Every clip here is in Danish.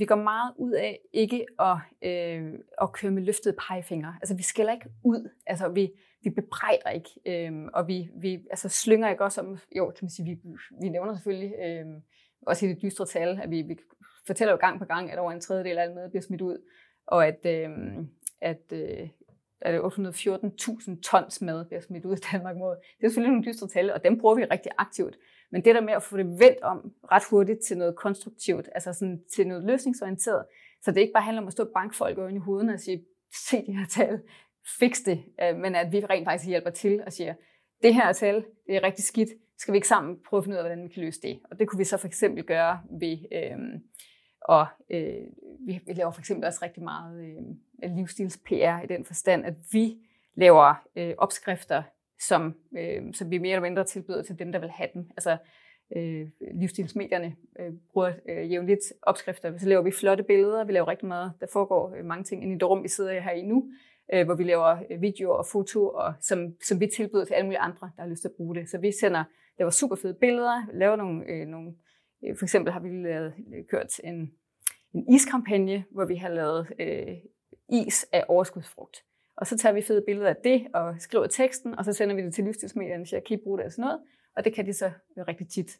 Vi går meget ud af ikke at, øh, at køre med løftede pegefingre. Altså, vi skælder ikke ud. Altså, vi, vi bebrejder ikke. Øh, og vi, vi altså, slynger ikke også om... Jo, kan man sige, vi, vi nævner selvfølgelig øh, også i det dystre tal, at vi, vi fortæller jo gang på gang, at over en tredjedel af alt mad bliver smidt ud. Og at, øh, at øh, er det 814.000 tons mad bliver smidt ud af Danmark mod. Det er selvfølgelig nogle dystre tal, og dem bruger vi rigtig aktivt. Men det der med at få det vendt om ret hurtigt til noget konstruktivt, altså sådan til noget løsningsorienteret, så det ikke bare handler om at stå bankfolk i hovedet og sige, se de her tal, fix det, øh, men at vi rent faktisk hjælper til og siger, det her tal, det er rigtig skidt, skal vi ikke sammen prøve at finde ud af, hvordan vi kan løse det? Og det kunne vi så for eksempel gøre ved, øh, og øh, vi, vi laver for eksempel også rigtig meget øh, livsstils-PR i den forstand, at vi laver øh, opskrifter, som, øh, som vi mere eller mindre tilbyder til dem, der vil have dem. Altså øh, livsstilsmedierne øh, bruger øh, jævnligt opskrifter. Så laver vi flotte billeder, vi laver rigtig meget. Der foregår øh, mange ting inde i det rum, vi sidder her i nu, øh, hvor vi laver øh, videoer og foto, og som, som vi tilbyder til alle mulige andre, der har lyst til at bruge det. Så vi sender, laver super fede billeder, laver nogle, øh, nogle øh, for eksempel har vi lavet, kørt en, en iskampagne, hvor vi har lavet øh, is af overskudsfrugt. Og så tager vi fede billeder af det og skriver teksten, og så sender vi det til livsstilsmedierne så jeg kan I bruge det af sådan noget? Og det kan de så øh, rigtig tit.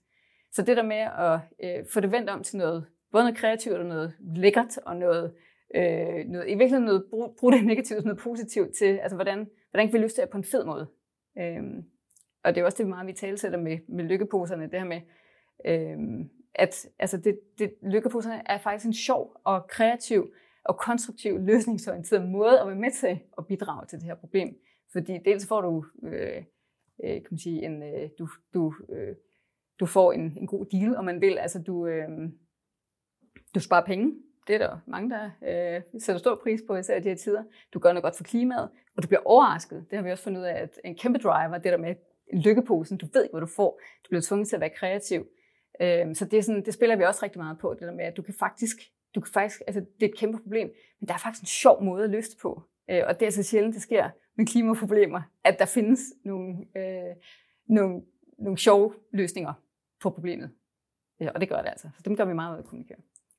Så det der med at øh, få det vendt om til noget, både noget kreativt og noget lækkert, og noget, øh, noget i virkeligheden noget, brug, brug det negativt noget positivt til, altså hvordan, hvordan kan vi løse det på en fed måde? Øh, og det er også det meget, vi talsætter med, med lykkeposerne, det her med, øh, at altså det, det, lykkeposerne er faktisk en sjov og kreativ og konstruktiv, løsningsorienteret måde at være med til at bidrage til det her problem. Fordi dels får du, øh, øh, kan man sige, en, øh, du, du, øh, du får en, en god deal, om man vil. Altså du, øh, du sparer penge. Det er der mange, der øh, sætter stor pris på, især i de her tider. Du gør noget godt for klimaet, og du bliver overrasket. Det har vi også fundet ud af, at en kæmpe driver, det der med lykkeposen, du ved ikke, hvad du får. Du bliver tvunget til at være kreativ. Øh, så det, er sådan, det spiller vi også rigtig meget på, det der med, at du kan faktisk du kan faktisk, altså, det er et kæmpe problem, men der er faktisk en sjov måde at løse det på. Øh, og det er så sjældent, det sker med klimaproblemer, at der findes nogle, øh, nogle, nogle sjove løsninger på problemet. Ja, og det gør det altså. Så dem gør vi meget ud af at kommunikere.